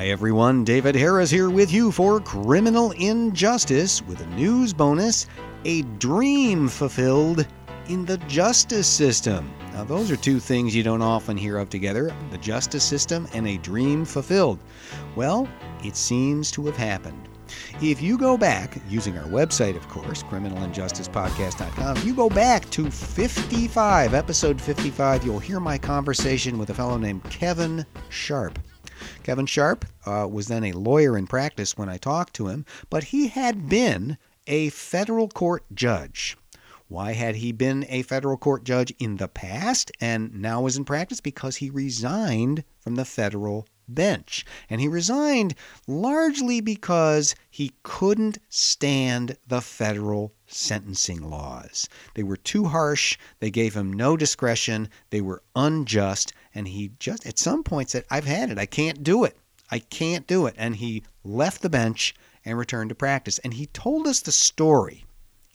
Hi everyone, David Harris here with you for Criminal Injustice with a news bonus a dream fulfilled in the justice system. Now, those are two things you don't often hear of together the justice system and a dream fulfilled. Well, it seems to have happened. If you go back, using our website, of course, criminalinjusticepodcast.com, if you go back to 55, episode 55, you'll hear my conversation with a fellow named Kevin Sharp. Kevin Sharp uh, was then a lawyer in practice when I talked to him, but he had been a federal court judge. Why had he been a federal court judge in the past and now was in practice? Because he resigned from the federal bench. And he resigned largely because he couldn't stand the federal sentencing laws. They were too harsh, they gave him no discretion, they were unjust, and he just at some point said, I've had it, I can't do it. I can't do it. And he left the bench and returned to practice. And he told us the story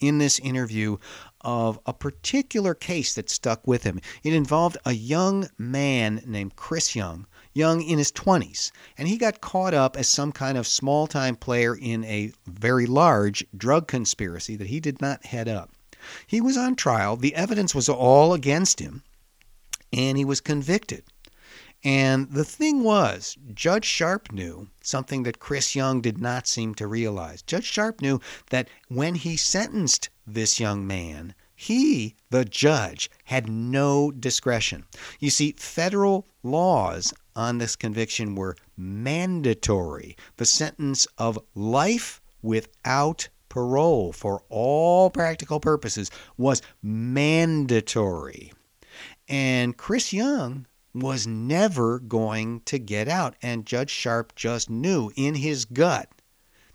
in this interview of a particular case that stuck with him. It involved a young man named Chris Young, young in his 20s, and he got caught up as some kind of small time player in a very large drug conspiracy that he did not head up. He was on trial, the evidence was all against him, and he was convicted. And the thing was, Judge Sharp knew something that Chris Young did not seem to realize. Judge Sharp knew that when he sentenced this young man, he, the judge, had no discretion. You see, federal laws on this conviction were mandatory. The sentence of life without parole for all practical purposes was mandatory. And Chris Young was never going to get out. And Judge Sharp just knew in his gut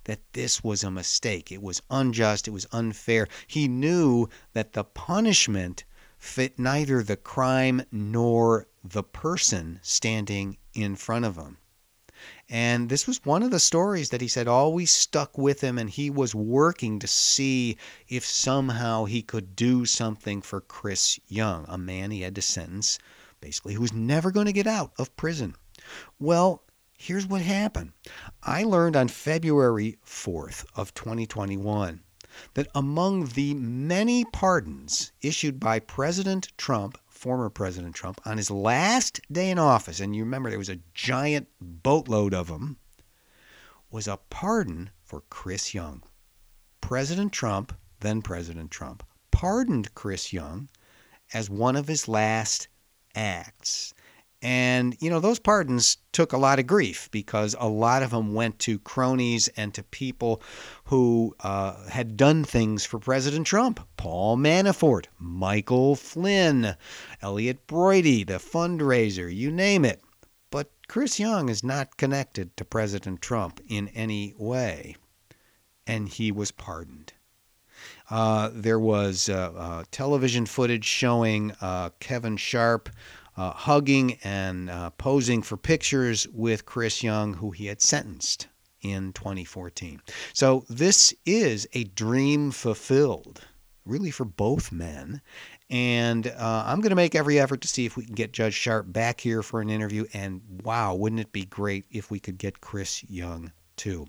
that this was a mistake. It was unjust. It was unfair. He knew that the punishment fit neither the crime nor the person standing in front of him. And this was one of the stories that he said always stuck with him, and he was working to see if somehow he could do something for Chris Young, a man he had to sentence basically, who was never going to get out of prison. Well, here's what happened. I learned on February 4th of 2021 that among the many pardons issued by President Trump, former President Trump, on his last day in office, and you remember there was a giant boatload of them, was a pardon for Chris Young. President Trump, then President Trump, pardoned Chris Young as one of his last acts. And, you know, those pardons took a lot of grief because a lot of them went to cronies and to people who uh, had done things for President Trump Paul Manafort, Michael Flynn, Elliott Broidy, the fundraiser, you name it. But Chris Young is not connected to President Trump in any way. And he was pardoned. Uh, there was uh, uh, television footage showing uh, Kevin Sharp uh, hugging and uh, posing for pictures with Chris Young, who he had sentenced in 2014. So this is a dream fulfilled, really, for both men. And I'm going to make every effort to see if we can get Judge Sharp back here for an interview. And wow, wouldn't it be great if we could get Chris Young too?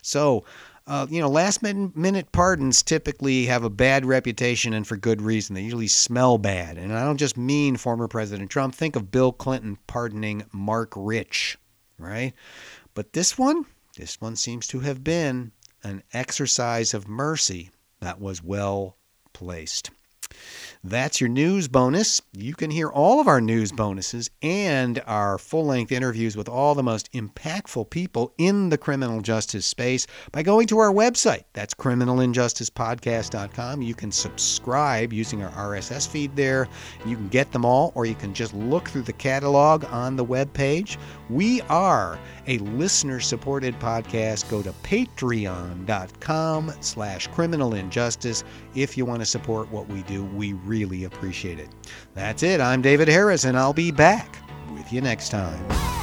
So, uh, you know, last minute pardons typically have a bad reputation and for good reason. They usually smell bad. And I don't just mean former President Trump. Think of Bill Clinton pardoning Marc Rich, right? But this one, this one seems to have been an exercise of mercy that was well placed. That's your news bonus. You can hear all of our news bonuses and our full length interviews with all the most impactful people in the criminal justice space by going to our website. That's criminalinjusticepodcast.com. You can subscribe using our RSS feed there. You can get them all, or you can just look through the catalog on the web page. We are a listener supported podcast. Go to patreon.com slash criminal injustice if you want to support what we do. We really appreciate it. That's it. I'm David Harris, and I'll be back with you next time.